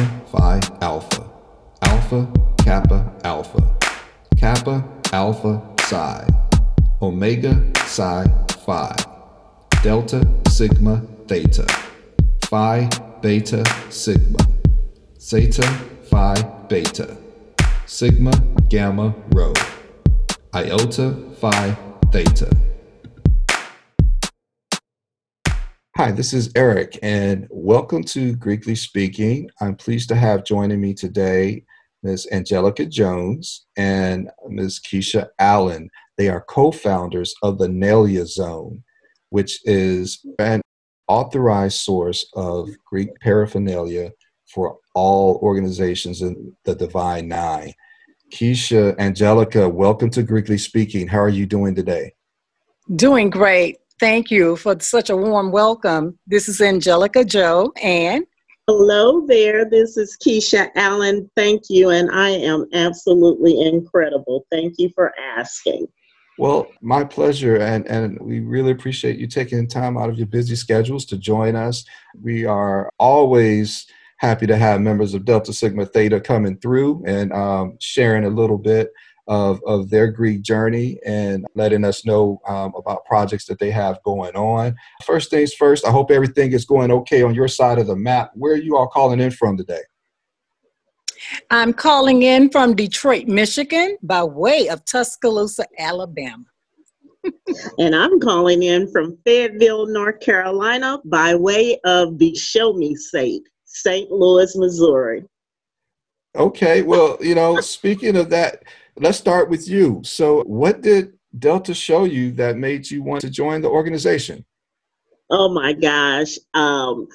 Delta Phi Alpha, Alpha Kappa Alpha, Kappa Alpha Psi, Omega Psi Phi, Delta Sigma Theta, Phi Beta Sigma, Zeta Phi Beta, Sigma Gamma Rho, Iota Phi Theta. Hi, this is Eric, and welcome to Greekly Speaking. I'm pleased to have joining me today Ms. Angelika Jones and Ms. Keshia Allen. They are co founders of the Nalia Zone, which is an authorized source of Greek paraphernalia for all organizations in the Divine Nine. Keshia, Angelika, welcome to Greekly Speaking. How are you doing today? Doing great. Thank you for such a warm welcome. This is Angelika Joe and Hello there. This is Keshia Allen. Thank you. And I am absolutely incredible. Thank you for asking. Well, my pleasure. And, and we really appreciate you taking time out of your busy schedules to join us. We are always happy to have members of Delta Sigma Theta coming through and um, sharing a little bit of, of their Greek journey and letting us know um, about projects that they have going on. First things first, I hope everything is going okay on your side of the map. Where are you all calling in from today? I'm calling in from Detroit, Michigan, by way of Tuscaloosa, Alabama. and I'm calling in from Fayetteville, North Carolina, by way of the Show Me State, St. Louis, Missouri. Okay, well, you know, speaking of that, let's start with you. So, what did Delta show you that made you want to join the organization? Oh my gosh. Um,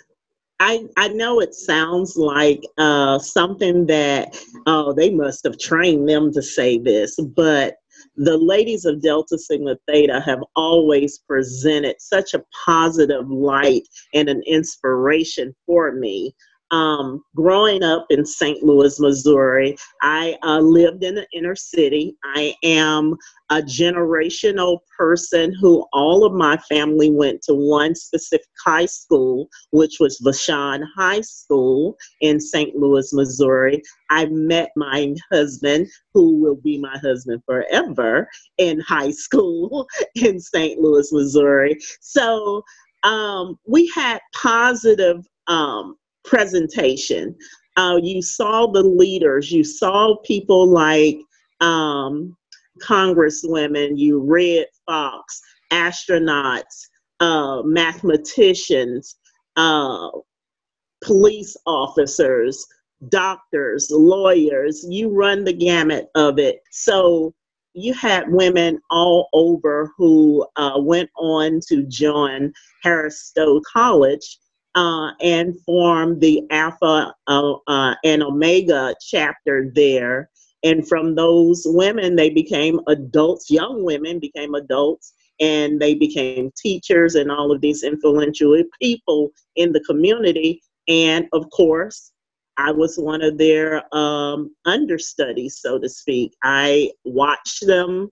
I, I know it sounds like uh, something that, oh, they must have trained them to say this, but the ladies of Delta Sigma Theta have always presented such a positive light and an inspiration for me um, growing up in St. Louis, Missouri, I uh, lived in the inner city. I am a generational person who all of my family went to one specific high school, which was Vashon High School in St. Louis, Missouri. I met my husband, who will be my husband forever, in high school in St. Louis, Missouri. So um, we had positive um, presentation. Uh, you saw the leaders, you saw people like um, congresswomen, you read Fox, astronauts, uh, mathematicians, uh, police officers, doctors, lawyers, you run the gamut of it. So you had women all over who uh, went on to join Harris Stowe College uh, and formed the Alpha uh, uh, and Omega chapter there. And from those women, they became adults, young women became adults, and they became teachers and all of these influential people in the community. And of course, I was one of their um, understudies, so to speak. I watched them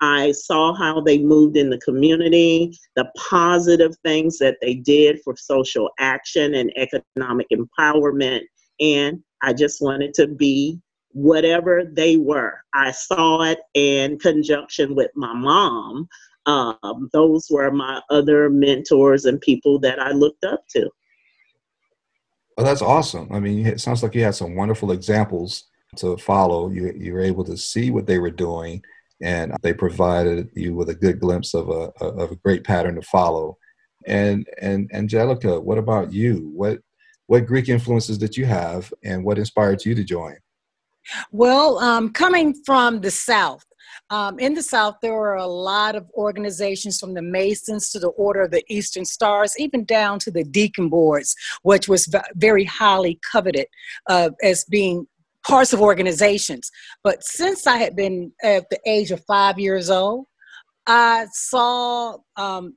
I saw how they moved in the community, the positive things that they did for social action and economic empowerment. And I just wanted to be whatever they were. I saw it in conjunction with my mom. Um, those were my other mentors and people that I looked up to. Well, that's awesome. I mean, it sounds like you had some wonderful examples to follow. You, you were able to see what they were doing and they provided you with a good glimpse of a of a great pattern to follow. And and Angelika, what about you? What what Greek influences did you have, and what inspired you to join? Well, um, coming from the South, um, in the South, there were a lot of organizations from the Masons to the Order of the Eastern Stars, even down to the Deacon Boards, which was very highly coveted uh, as being parts of organizations. But since I had been at the age of five years old, I saw um,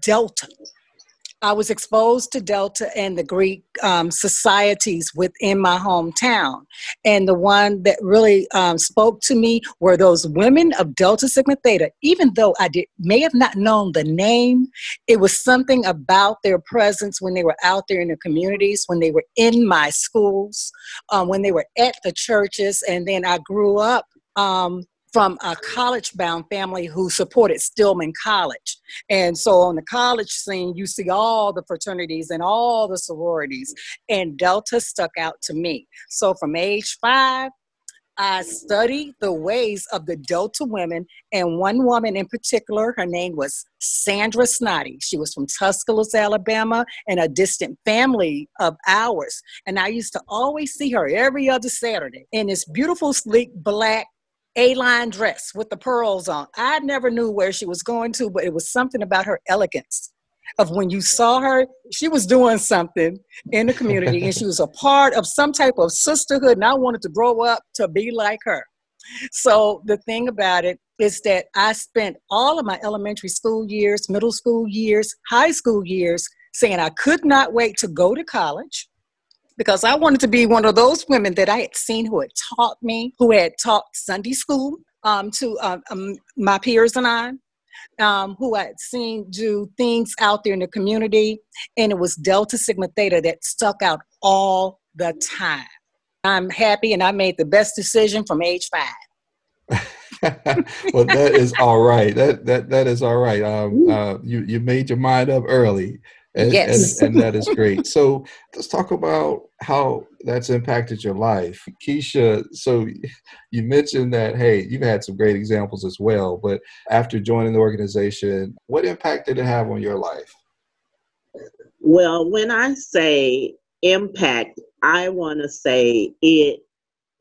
Delta. I was exposed to Delta and the Greek um, societies within my hometown. And the one that really um, spoke to me were those women of Delta Sigma Theta. Even though I did, may have not known the name, it was something about their presence when they were out there in the communities, when they were in my schools, um, when they were at the churches. And then I grew up um, from a college bound family who supported Stillman College. And so on the college scene, you see all the fraternities and all the sororities, and Delta stuck out to me. So from age five, I studied the ways of the Delta women, and one woman in particular, her name was Sandra Snoddy. She was from Tuscaloosa, Alabama, and a distant family of ours. And I used to always see her every other Saturday in this beautiful, sleek black a-line dress with the pearls on. I never knew where she was going to, but it was something about her elegance. Of when you saw her, she was doing something in the community and she was a part of some type of sisterhood, and I wanted to grow up to be like her. So the thing about it is that I spent all of my elementary school years, middle school years, high school years saying I could not wait to go to college because I wanted to be one of those women that I had seen who had taught me, who had taught Sunday school um, to uh, um, my peers and I, um, who I had seen do things out there in the community. And it was Delta Sigma Theta that stuck out all the time. I'm happy and I made the best decision from age five. well, that is all right. That that that is all right. Um, uh, you you made your mind up early, and, yes. and, and that is great. So let's talk about how that's impacted your life. Keshia, so you mentioned that, hey, you've had some great examples as well, but after joining the organization, what impact did it have on your life? Well, when I say impact, I want to say it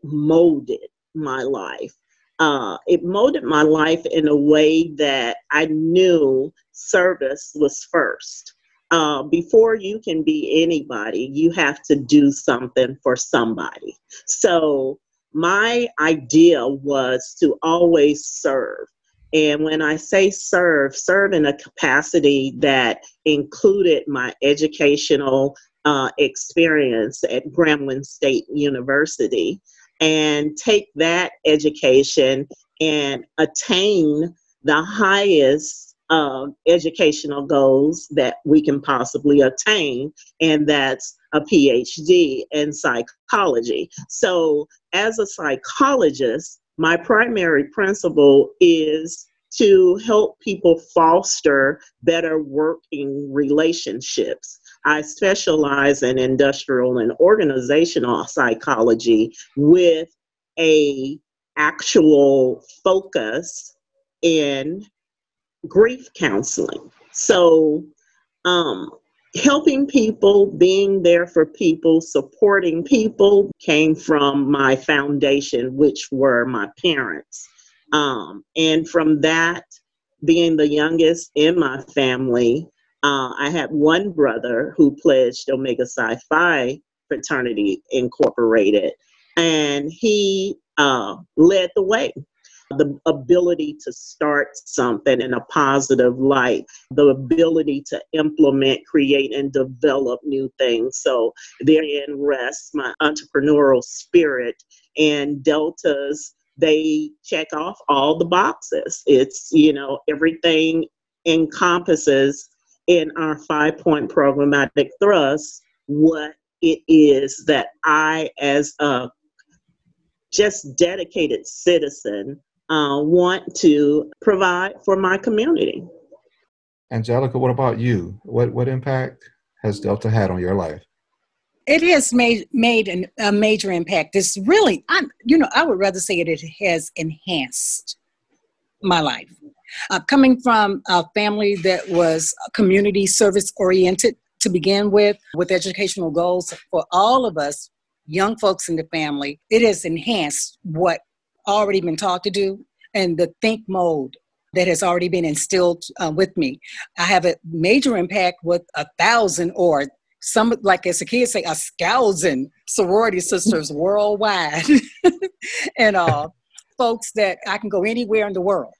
molded my life. Uh, it molded my life in a way that I knew service was first uh, before you can be anybody, you have to do something for somebody. So my idea was to always serve. And when I say serve, serve in a capacity that included my educational uh, experience at Grambling State University and take that education and attain the highest uh, educational goals that we can possibly attain, and that's a PhD in psychology. So, as a psychologist, my primary principle is to help people foster better working relationships. I specialize in industrial and organizational psychology with a actual focus in grief counseling. So, um, helping people, being there for people, supporting people came from my foundation, which were my parents. Um, and from that, being the youngest in my family, uh, I had one brother who pledged Omega Psi Phi Fraternity Incorporated, and he uh, led the way the ability to start something in a positive light, the ability to implement, create, and develop new things. So therein rests my entrepreneurial spirit and Delta's. They check off all the boxes. It's, you know, everything encompasses in our five point programmatic thrust what it is that I, as a just dedicated citizen, uh, want to provide for my community. Angelika, what about you? What what impact has Delta had on your life? It has made made an, a major impact. It's really, I'm, you know, I would rather say it, it has enhanced my life. Uh, coming from a family that was community service oriented to begin with, with educational goals for all of us young folks in the family, it has enhanced what already been taught to do and the think mode that has already been instilled uh, with me. I have a major impact with a thousand or some, like as a kid say, a thousand sorority sisters worldwide, and uh, folks that I can go anywhere in the world.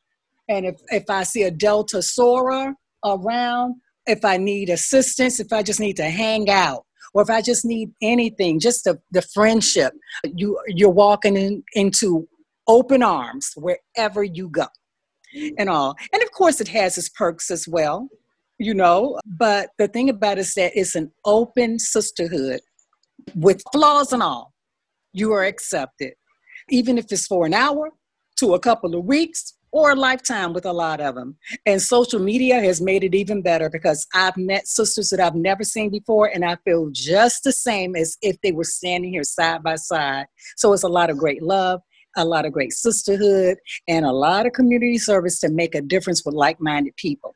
And if, if I see a Delta soror around, if I need assistance, if I just need to hang out, or if I just need anything, just the, the friendship, you, you're walking in, into open arms wherever you go and all. And of course, it has its perks as well, you know. But the thing about it is that it's an open sisterhood with flaws and all. You are accepted, even if it's for an hour to a couple of weeks or a lifetime with a lot of them. And social media has made it even better because I've met sisters that I've never seen before, and I feel just the same as if they were standing here side by side. So it's a lot of great love a lot of great sisterhood, and a lot of community service to make a difference with like minded people.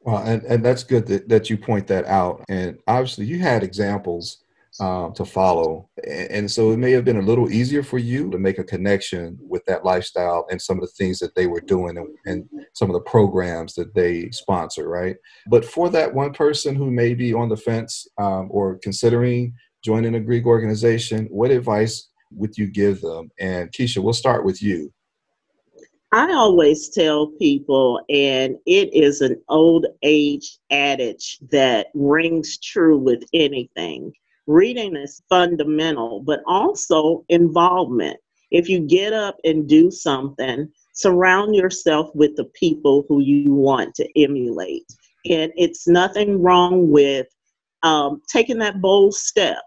Well, and, and that's good that, that you point that out. And obviously, you had examples um, to follow. And so it may have been a little easier for you to make a connection with that lifestyle and some of the things that they were doing and, and, some of the programs that they sponsor, right? But for that one person who may be on the fence um, or considering joining a Greek organization, what advice would you give them? And Keshia, we'll start with you. I always tell people, and it is an old age adage that rings true with anything. Reading is fundamental, but also involvement. If you get up and do something, surround yourself with the people who you want to emulate. And it's nothing wrong with um, taking that bold step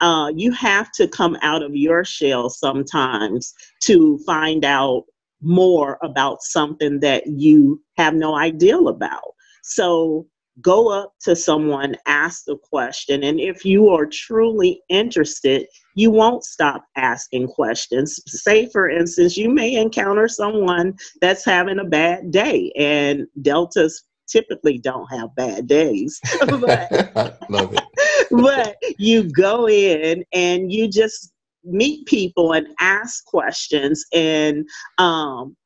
uh, you have to come out of your shell sometimes to find out more about something that you have no idea about. So go up to someone, ask the question, and if you are truly interested, you won't stop asking questions. Say, for instance, you may encounter someone that's having a bad day, and Delta's typically don't have bad days. but, Love it. but you go in and you just meet people and ask questions and um,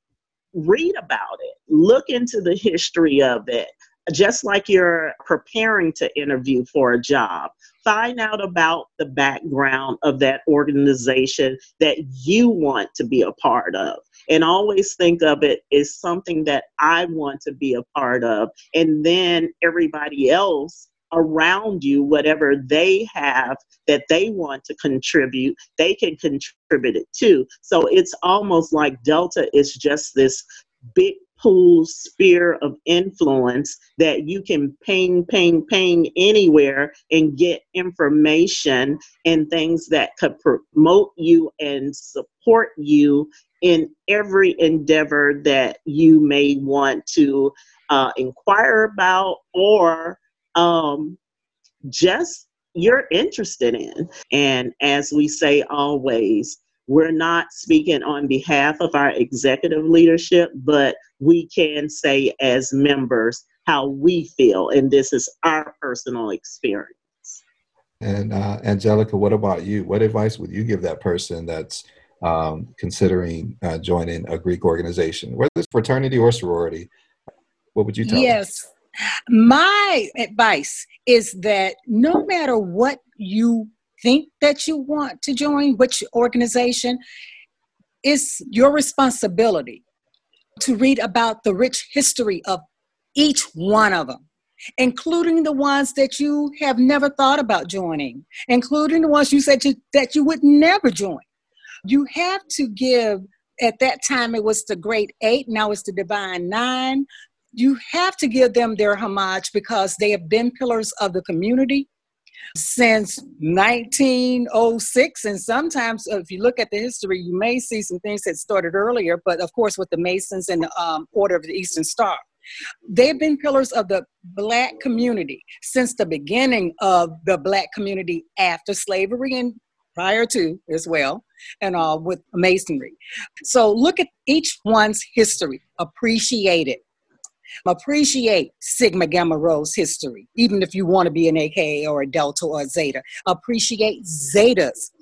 read about it, look into the history of it, just like you're preparing to interview for a job. Find out about the background of that organization that you want to be a part of and always think of it as something that I want to be a part of. And then everybody else around you, whatever they have that they want to contribute, they can contribute it too. So it's almost like Delta is just this big pool sphere of influence that you can ping, ping, ping anywhere and get information and things that could promote you and support you in every endeavor that you may want to uh, inquire about or um, just you're interested in. And as we say always, we're not speaking on behalf of our executive leadership, but we can say as members how we feel. And this is our personal experience. And uh, Angelika, what about you? What advice would you give that person that's um, considering uh, joining a Greek organization, whether it's fraternity or sorority? What would you tell yes. them? My advice is that no matter what you think that you want to join, which organization, it's your responsibility to read about the rich history of each one of them, including the ones that you have never thought about joining, including the ones you said you, that you would never join. You have to give, at that time it was the great eight, now it's the divine nine you have to give them their homage because they have been pillars of the community since 1906 and sometimes if you look at the history you may see some things that started earlier but of course with the masons and the um, order of the eastern star. They've been pillars of the black community since the beginning of the black community after slavery and prior to as well and all with masonry. So look at each one's history. Appreciate it Appreciate Sigma Gamma Rho's history, even if you want to be an AKA or a Delta or a Zeta. Appreciate Zeta's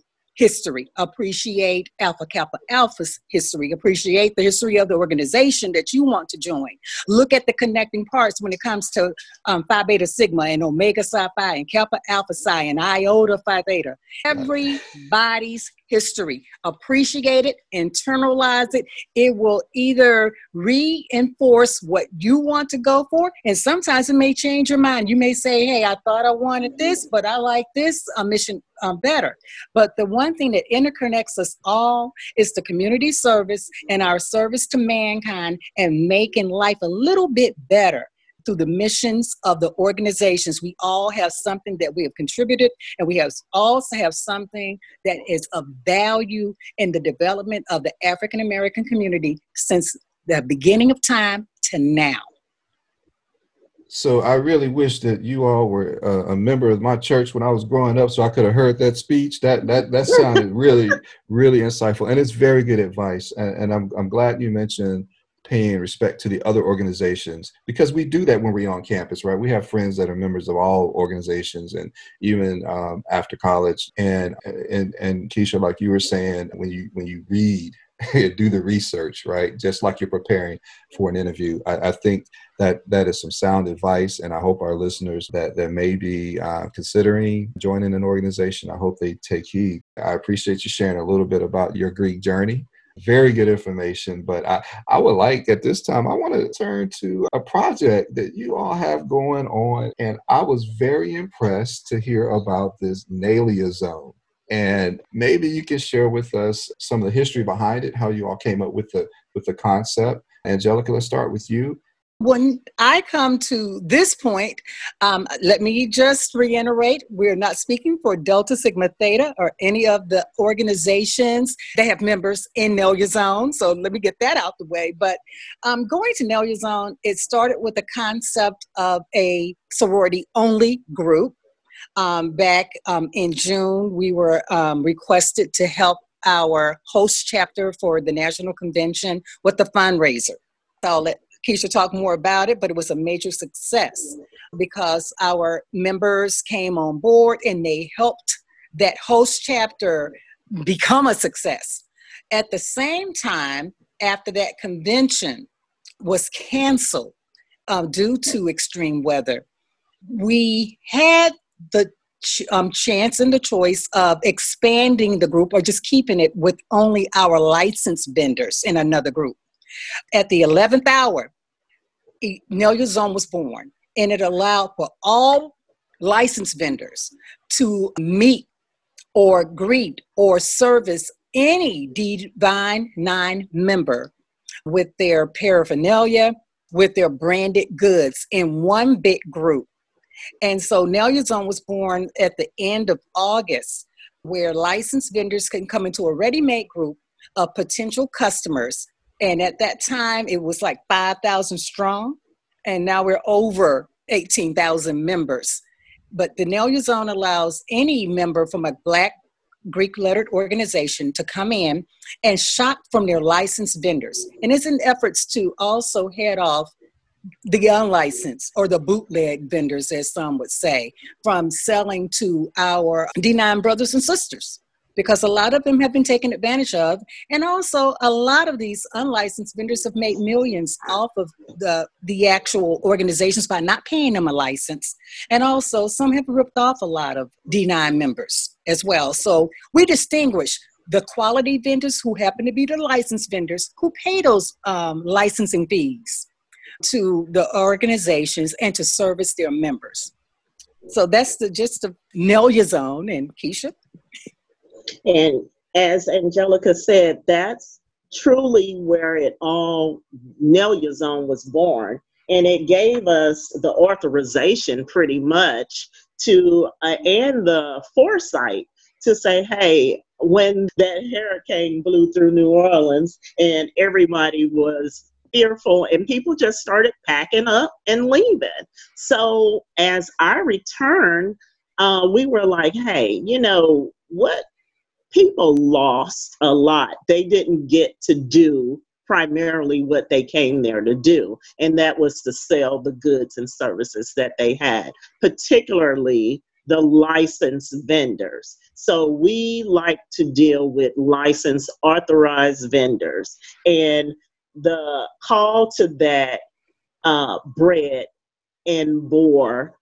history. Appreciate Alpha Kappa Alpha's history. Appreciate the history of the organization that you want to join. Look at the connecting parts when it comes to um, Phi Beta Sigma and Omega Psi Phi and Kappa Alpha Psi and Iota Phi Theta. Everybody's history. Appreciate it, internalize it. It will either reinforce what you want to go for, and sometimes it may change your mind. You may say, Hey, I thought I wanted this, but I like this uh, mission um, better. But the one thing that interconnects us all is the community service and our service to mankind and making life a little bit better through the missions of the organizations. We all have something that we have contributed, and we have also have something that is of value in the development of the African American community since the beginning of time to now. So I really wish that you all were uh, a member of my church when I was growing up, so I could have heard that speech. That that that sounded really, really insightful, and it's very good advice. And, and I'm I'm glad you mentioned paying respect to the other organizations because we do that when we're on campus, right? We have friends that are members of all organizations and even um, after college. And and and Keshia, like you were saying, when you when you read, do the research, right? Just like you're preparing for an interview. I, I, think that that is some sound advice, and I hope our listeners that that may be uh, considering joining an organization. I hope they take heed. I appreciate you sharing a little bit about your Greek journey very good information. But I, I would like at this time, I want to turn to a project that you all have going on. And I was very impressed to hear about this Nalia Zone. And maybe you can share with us some of the history behind it, how you all came up with the with the concept. Angelika, let's start with you when I come to this point, um, let me just reiterate we're not speaking for Delta Sigma Theta or any of the organizations that have members in Nalia Zone. So let me get that out the way. But um, going to Nalia Zone, it started with the concept of a sorority only group. Um, back um, in June, we were um, requested to help our host chapter for the National Convention with the fundraiser. So let Keisha talk more about it, but it was a major success because our members came on board and they helped that host chapter become a success. At the same time, after that convention was canceled um, due to extreme weather, we had the um, chance and the choice of expanding the group or just keeping it with only our licensed vendors in another group. At the 11th hour, Nalia Zone was born, and it allowed for all licensed vendors to meet or greet or service any Divine Nine member with their paraphernalia, with their branded goods in one big group. And so Nalia Zone was born at the end of August, where licensed vendors can come into a ready made group of potential customers and at that time, it was like 5,000 strong. And now we're over 18,000 members. But the Nalia Zone allows any member from a Black Greek lettered organization to come in and shop from their licensed vendors. And it's in efforts to also head off the unlicensed or the bootleg vendors, as some would say, from selling to our D9 brothers and sisters because a lot of them have been taken advantage of. And also, a lot of these unlicensed vendors have made millions off of the, the actual organizations by not paying them a license. And also, some have ripped off a lot of D9 members as well. So we distinguish the quality vendors who happen to be the licensed vendors who pay those um, licensing fees to the organizations and to service their members. So that's the just of Nalia Zone and Keshia. And as Angelika said, that's truly where it all, Nalia Zone was born. And it gave us the authorization pretty much to, uh, and the foresight to say, hey, when that hurricane blew through New Orleans and everybody was fearful and people just started packing up and leaving. So as I returned, uh, we were like, hey, you know, what people lost a lot. They didn't get to do primarily what they came there to do, and that was to sell the goods and services that they had, particularly the licensed vendors. So we like to deal with licensed authorized vendors. And the call to that uh, and bore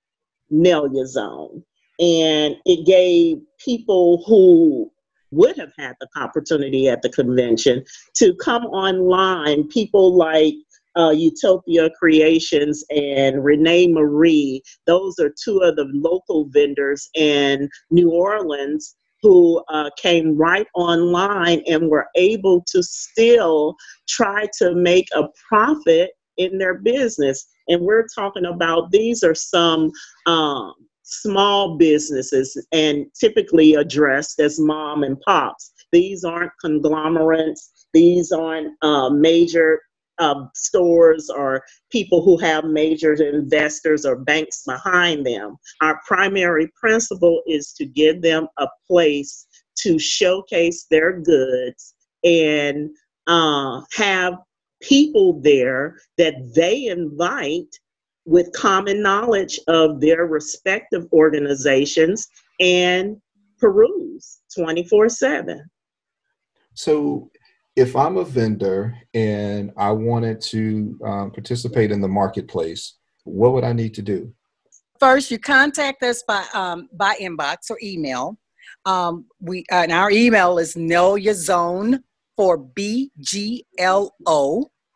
Nalia Zone. And it gave people who would have had the opportunity at the convention to come online. People like uh, Utopia Creations and Renee Marie. Those are two of the local vendors in New Orleans who uh, came right online and were able to still try to make a profit in their business. And we're talking about these are some um, small businesses and typically addressed as mom and pops. These aren't conglomerates. These aren't uh, major uh, stores or people who have major investors or banks behind them. Our primary principle is to give them a place to showcase their goods and uh, have people there that they invite with common knowledge of their respective organizations and peruse 24 7. So, if I'm a vendor and I wanted to um, participate in the marketplace, what would I need to do? First, you contact us by um, by inbox or email. Um, we uh, and our email is know your zone for bglo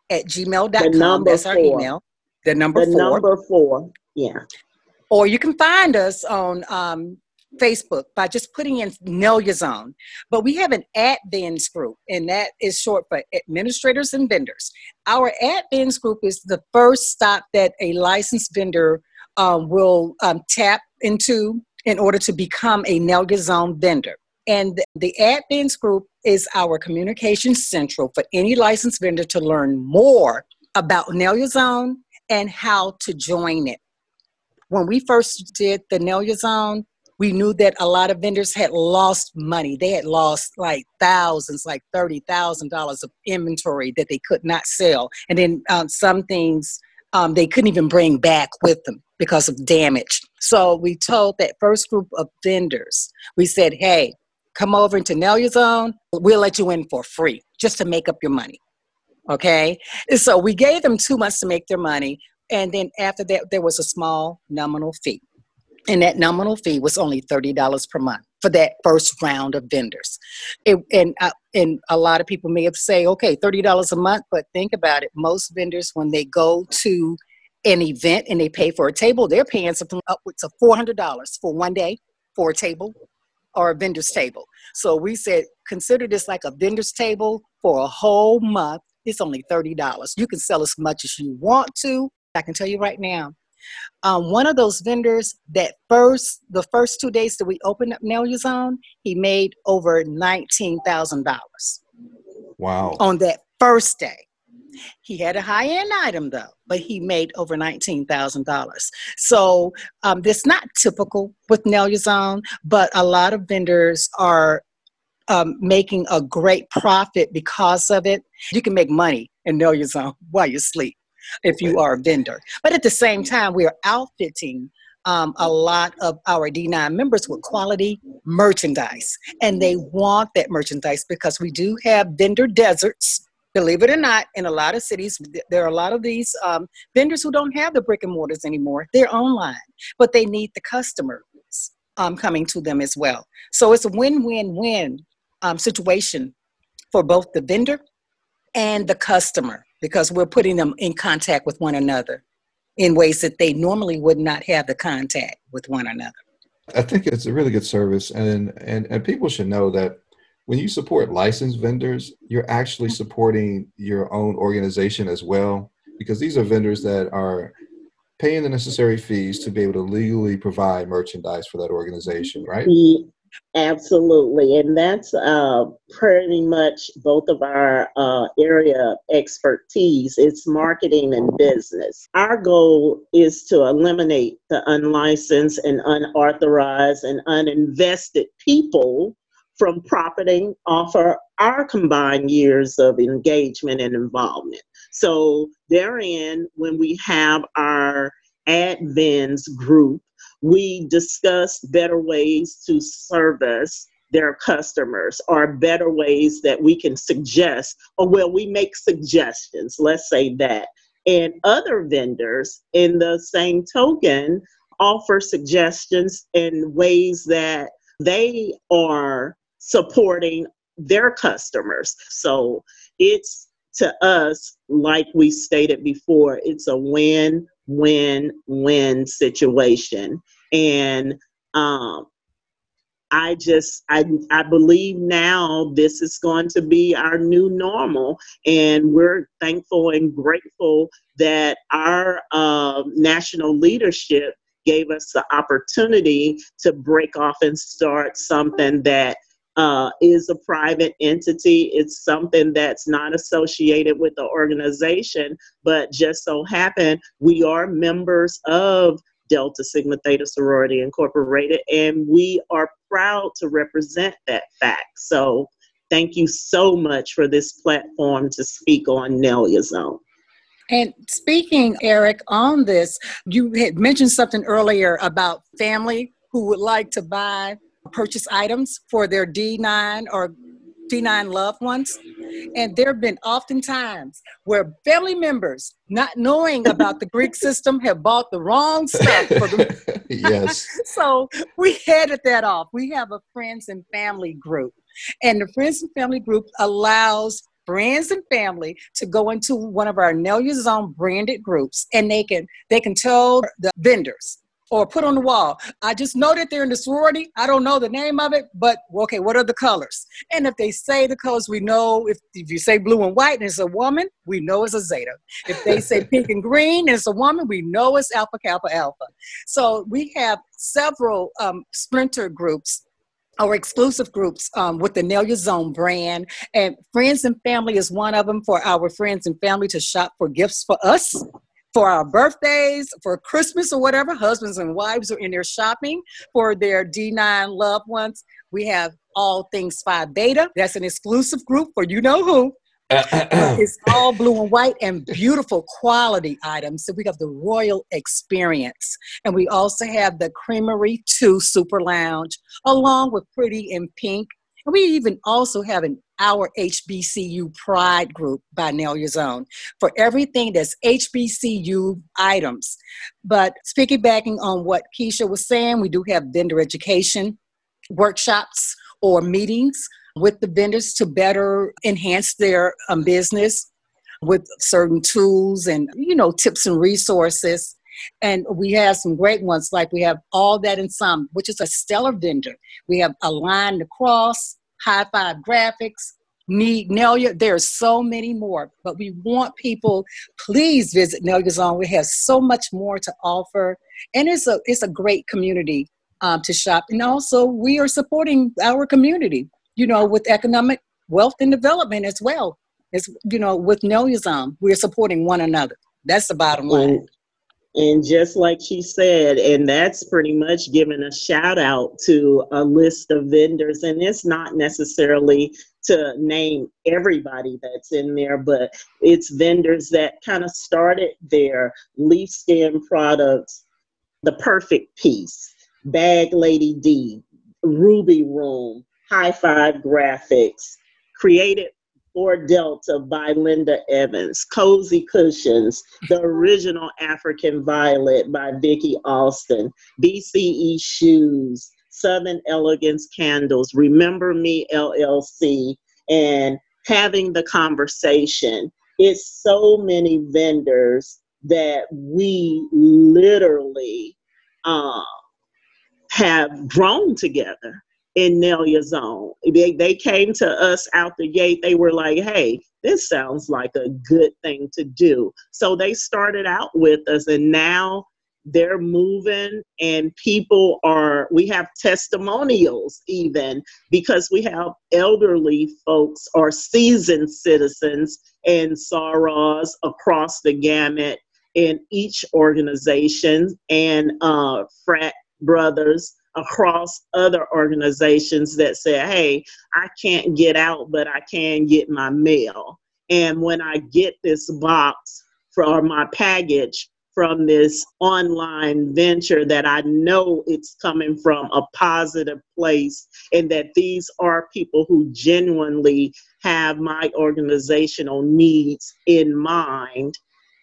at gmail.com. That's our four. email. The number the four. number four. Yeah. Or you can find us on um, Facebook by just putting in Nalia Zone. But we have an admins group, and that is short for administrators and vendors. Our admins group is the first stop that a licensed vendor um, will um, tap into in order to become a Nalia Zone vendor. And the admins group is our communication central for any licensed vendor to learn more about Nalia Zone and how to join it. When we first did the Your Zone, we knew that a lot of vendors had lost money. They had lost like thousands, like $30,000 of inventory that they could not sell. And then um, some things um, they couldn't even bring back with them because of damage. So we told that first group of vendors, we said, hey, come over into Your Zone. We'll let you in for free just to make up your money. Okay. So we gave them two months to make their money. And then after that, there was a small nominal fee. And that nominal fee was only $30 per month for that first round of vendors. It, and, uh, and a lot of people may have say, okay, $30 a month, but think about it. Most vendors, when they go to an event and they pay for a table, they're paying something upwards of $400 for one day for a table or a vendor's table. So we said, consider this like a vendor's table for a whole month. It's only $30. You can sell as much as you want to. I can tell you right now, um, one of those vendors that first, the first two days that we opened up Nalia Zone, he made over $19,000. Wow. On that first day. He had a high end item though, but he made over $19,000. So um, that's not typical with Nalia Zone, but a lot of vendors are um, making a great profit because of it. You can make money and Nalia Zone while you sleep if you are a vendor. But at the same time, we are outfitting um, a lot of our D9 members with quality merchandise. And they want that merchandise because we do have vendor deserts. Believe it or not, in a lot of cities, there are a lot of these um, vendors who don't have the brick and mortars anymore. They're online, but they need the customers um, coming to them as well. So it's a win win win um, situation for both the vendor and the customer because we're putting them in contact with one another in ways that they normally would not have the contact with one another. I think it's a really good service, and and and people should know that when you support licensed vendors, you're actually supporting your own organization as well, because these are vendors that are paying the necessary fees to be able to legally provide merchandise for that organization, right? Absolutely. And that's uh, pretty much both of our uh, area expertise. It's marketing and business. Our goal is to eliminate the unlicensed and unauthorized and uninvested people from profiting off of our combined years of engagement and involvement. So, therein, when we have our admins group we discuss better ways to service their customers or better ways that we can suggest or well we make suggestions let's say that and other vendors in the same token offer suggestions in ways that they are supporting their customers. So it's to us, like we stated before, it's a win win win situation. And um, I just I I believe now this is going to be our new normal, and we're thankful and grateful that our uh, national leadership gave us the opportunity to break off and start something that uh, is a private entity. It's something that's not associated with the organization, but just so happen we are members of Delta Sigma Theta Sorority Incorporated, and we are proud to represent that fact. So, thank you so much for this platform to speak on Nalia Zone. And speaking, Eric, on this, you had mentioned something earlier about family who would like to buy, purchase items for their D9 or D9 loved ones. And there have been often times where family members, not knowing about the Greek system, have bought the wrong stuff for them. yes. so we headed that off. We have a friends and family group. And the friends and family group allows friends and family to go into one of our Nalia Zone branded groups and they can they can tell the vendors or put on the wall. I just know that they're in the sorority. I don't know the name of it, but okay, what are the colors? And if they say the colors, we know if, if you say blue and white and it's a woman, we know it's a zeta. If they say pink and green and it's a woman, we know it's alpha kappa alpha. So we have several um, splinter groups or exclusive groups um, with the Nalia Zone brand. And friends and family is one of them for our friends and family to shop for gifts for us for our birthdays, for Christmas or whatever, husbands and wives are in there shopping for their D9 loved ones. We have all things Phi Beta. That's an exclusive group for you know who. it's all blue and white and beautiful quality items. So we have the royal experience. And we also have the Creamery 2 Super Lounge, along with Pretty in Pink. We even also have an our HBCU Pride group by Nalia Zone for everything that's HBCU items. But speaking backing on what Keshia was saying, we do have vendor education workshops or meetings with the vendors to better enhance their um, business with certain tools and you know tips and resources and we have some great ones like we have all that in some which is a stellar vendor we have Align the Cross high five graphics, need Nelia. There's so many more, but we want people, please visit Nalia Zone. We have so much more to offer. And it's a, it's a great community um, to shop. And also we are supporting our community, you know, with economic wealth and development as well. It's, you know, with Zone, we're supporting one another. That's the bottom line. And just like she said, and that's pretty much giving a shout out to a list of vendors. And it's not necessarily to name everybody that's in there, but it's vendors that kind of started their leaf skin products, the perfect piece, Bag Lady D, Ruby Room, High Five Graphics, created for Delta by Linda Evans, Cozy Cushions, the original African Violet by Vicki Austin, BCE Shoes, Southern Elegance Candles, Remember Me LLC, and having the conversation. It's so many vendors that we literally uh, have grown together in Nalia Zone. They, they came to us out the gate. They were like, hey, this sounds like a good thing to do. So they started out with us, and now they're moving, and people are, we have testimonials even because we have elderly folks or seasoned citizens and sorors across the gamut in each organization and uh, frat brothers across other organizations that say, hey, I can't get out, but I can get my mail. And when I get this box for my package from this online venture that I know it's coming from a positive place and that these are people who genuinely have my organizational needs in mind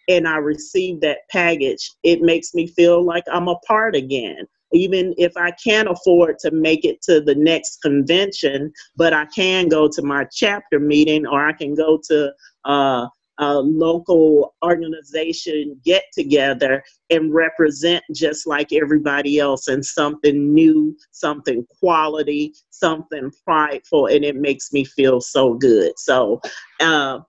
and I receive that package, it makes me feel like I'm a part again even if I can't afford to make it to the next convention, but I can go to my chapter meeting or I can go to uh, a local organization get together and represent just like everybody else and something new, something quality, something prideful, and it makes me feel so good. So uh,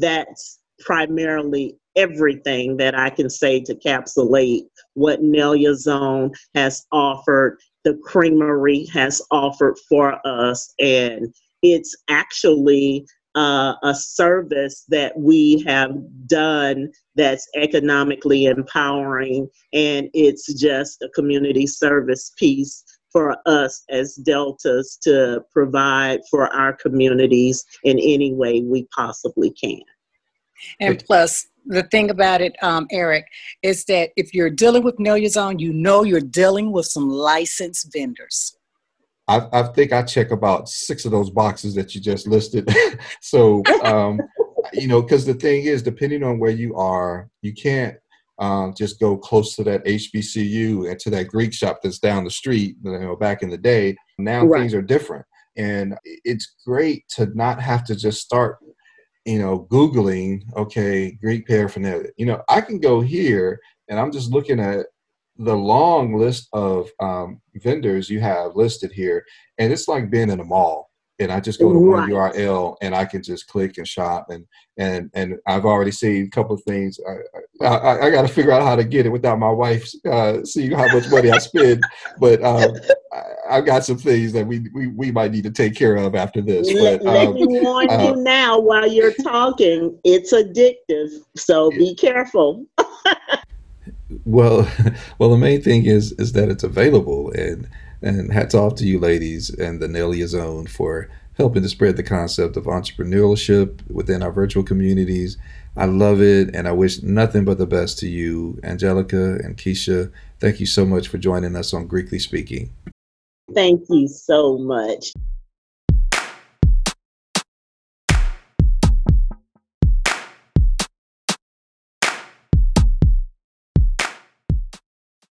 that's primarily everything that I can say to capsulate what Nalia Zone has offered, the creamery has offered for us, and it's actually uh, a service that we have done that's economically empowering, and it's just a community service piece for us as Deltas to provide for our communities in any way we possibly can. And plus, the thing about it, um, Eric, is that if you're dealing with Nalia Zone, you know you're dealing with some licensed vendors. I, I think I check about six of those boxes that you just listed. so, um, you know, because the thing is, depending on where you are, you can't um, just go close to that HBCU and to that Greek shop that's down the street. You know, back in the day, now right. things are different, and it's great to not have to just start you know, Googling, okay, Greek paraphernalia. You know, I can go here and I'm just looking at the long list of um, vendors you have listed here, and it's like being in a mall. And I just go to right. one URL and I can just click and shop and and and I've already seen a couple of things. I I, I got to figure out how to get it without my wife uh, seeing how much money I spend. But um, I, have got some things that we, we we might need to take care of after this. But, let, um, let me warn uh, you now while you're talking, it's addictive. So be careful. well, well, the main thing is is that it's available, and and hats off to you ladies and the Nalia Zone for helping to spread the concept of entrepreneurship within our virtual communities. I love it, and I wish nothing but the best to you, Angelika and Keshia. Thank you so much for joining us on Greekly Speaking. Thank you so much.